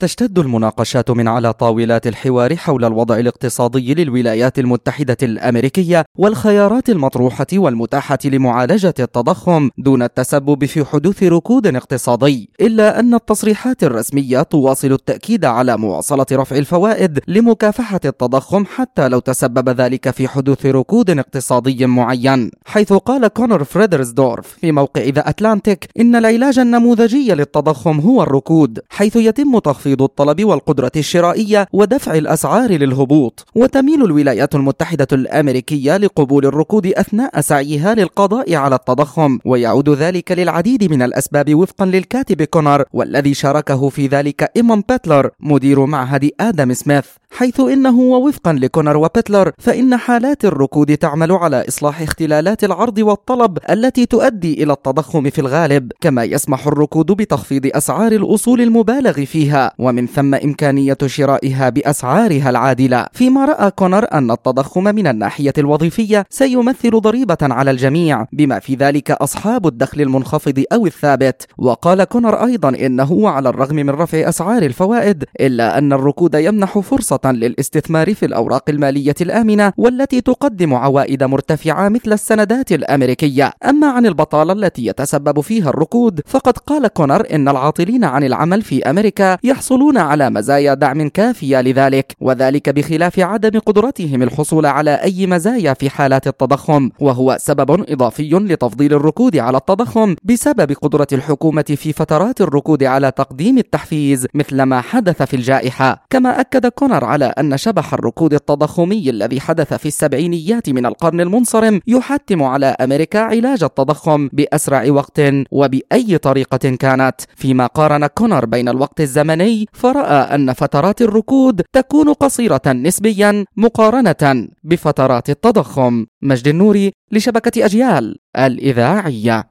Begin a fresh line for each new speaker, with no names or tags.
تشتد المناقشات من على طاولات الحوار حول الوضع الاقتصادي للولايات المتحدة الأمريكية والخيارات المطروحة والمتاحة لمعالجة التضخم دون التسبب في حدوث ركود اقتصادي، إلا أن التصريحات الرسمية تواصل التأكيد على مواصلة رفع الفوائد لمكافحة التضخم حتى لو تسبب ذلك في حدوث ركود اقتصادي معين، حيث قال كونر فريدرسدورف في موقع ذا أتلانتيك إن العلاج النموذجي للتضخم هو الركود، حيث يتم تخفيض تخفيض الطلب والقدرة الشرائية ودفع الأسعار للهبوط. وتميل الولايات المتحدة الأمريكية لقبول الركود أثناء سعيها للقضاء على التضخم. ويعود ذلك للعديد من الأسباب وفقا للكاتب كونر والذي شاركه في ذلك إيمون بيتلر مدير معهد آدم سميث. حيث إنه ووفقا لكونر وبيتلر فإن حالات الركود تعمل على إصلاح اختلالات العرض والطلب التي تؤدي إلى التضخم في الغالب كما يسمح الركود بتخفيض أسعار الأصول المبالغ فيها. ومن ثم إمكانية شرائها بأسعارها العادلة. فيما رأى كونر أن التضخم من الناحية الوظيفية سيمثل ضريبة على الجميع بما في ذلك أصحاب الدخل المنخفض أو الثابت. وقال كونر أيضا إنه على الرغم من رفع أسعار الفوائد إلا أن الركود يمنح فرصة للاستثمار في الأوراق المالية الآمنة والتي تقدم عوائد مرتفعة مثل السندات الأمريكية. أما عن البطالة التي يتسبب فيها الركود فقد قال كونر إن العاطلين عن العمل في أمريكا يحصل يحصلون على مزايا دعم كافية لذلك وذلك بخلاف عدم قدرتهم الحصول على أي مزايا في حالات التضخم وهو سبب إضافي لتفضيل الركود على التضخم بسبب قدرة الحكومة في فترات الركود على تقديم التحفيز مثل ما حدث في الجائحة. كما أكد كونر على أن شبح الركود التضخمي الذي حدث في السبعينيات من القرن المنصرم يحتم على أمريكا علاج التضخم بأسرع وقت وبأي طريقة كانت. فيما قارن كونر بين الوقت الزمني فرأى أن فترات الركود تكون قصيرة نسبيا مقارنة بفترات التضخم. مجد النوري لشبكة أجيال الإذاعية.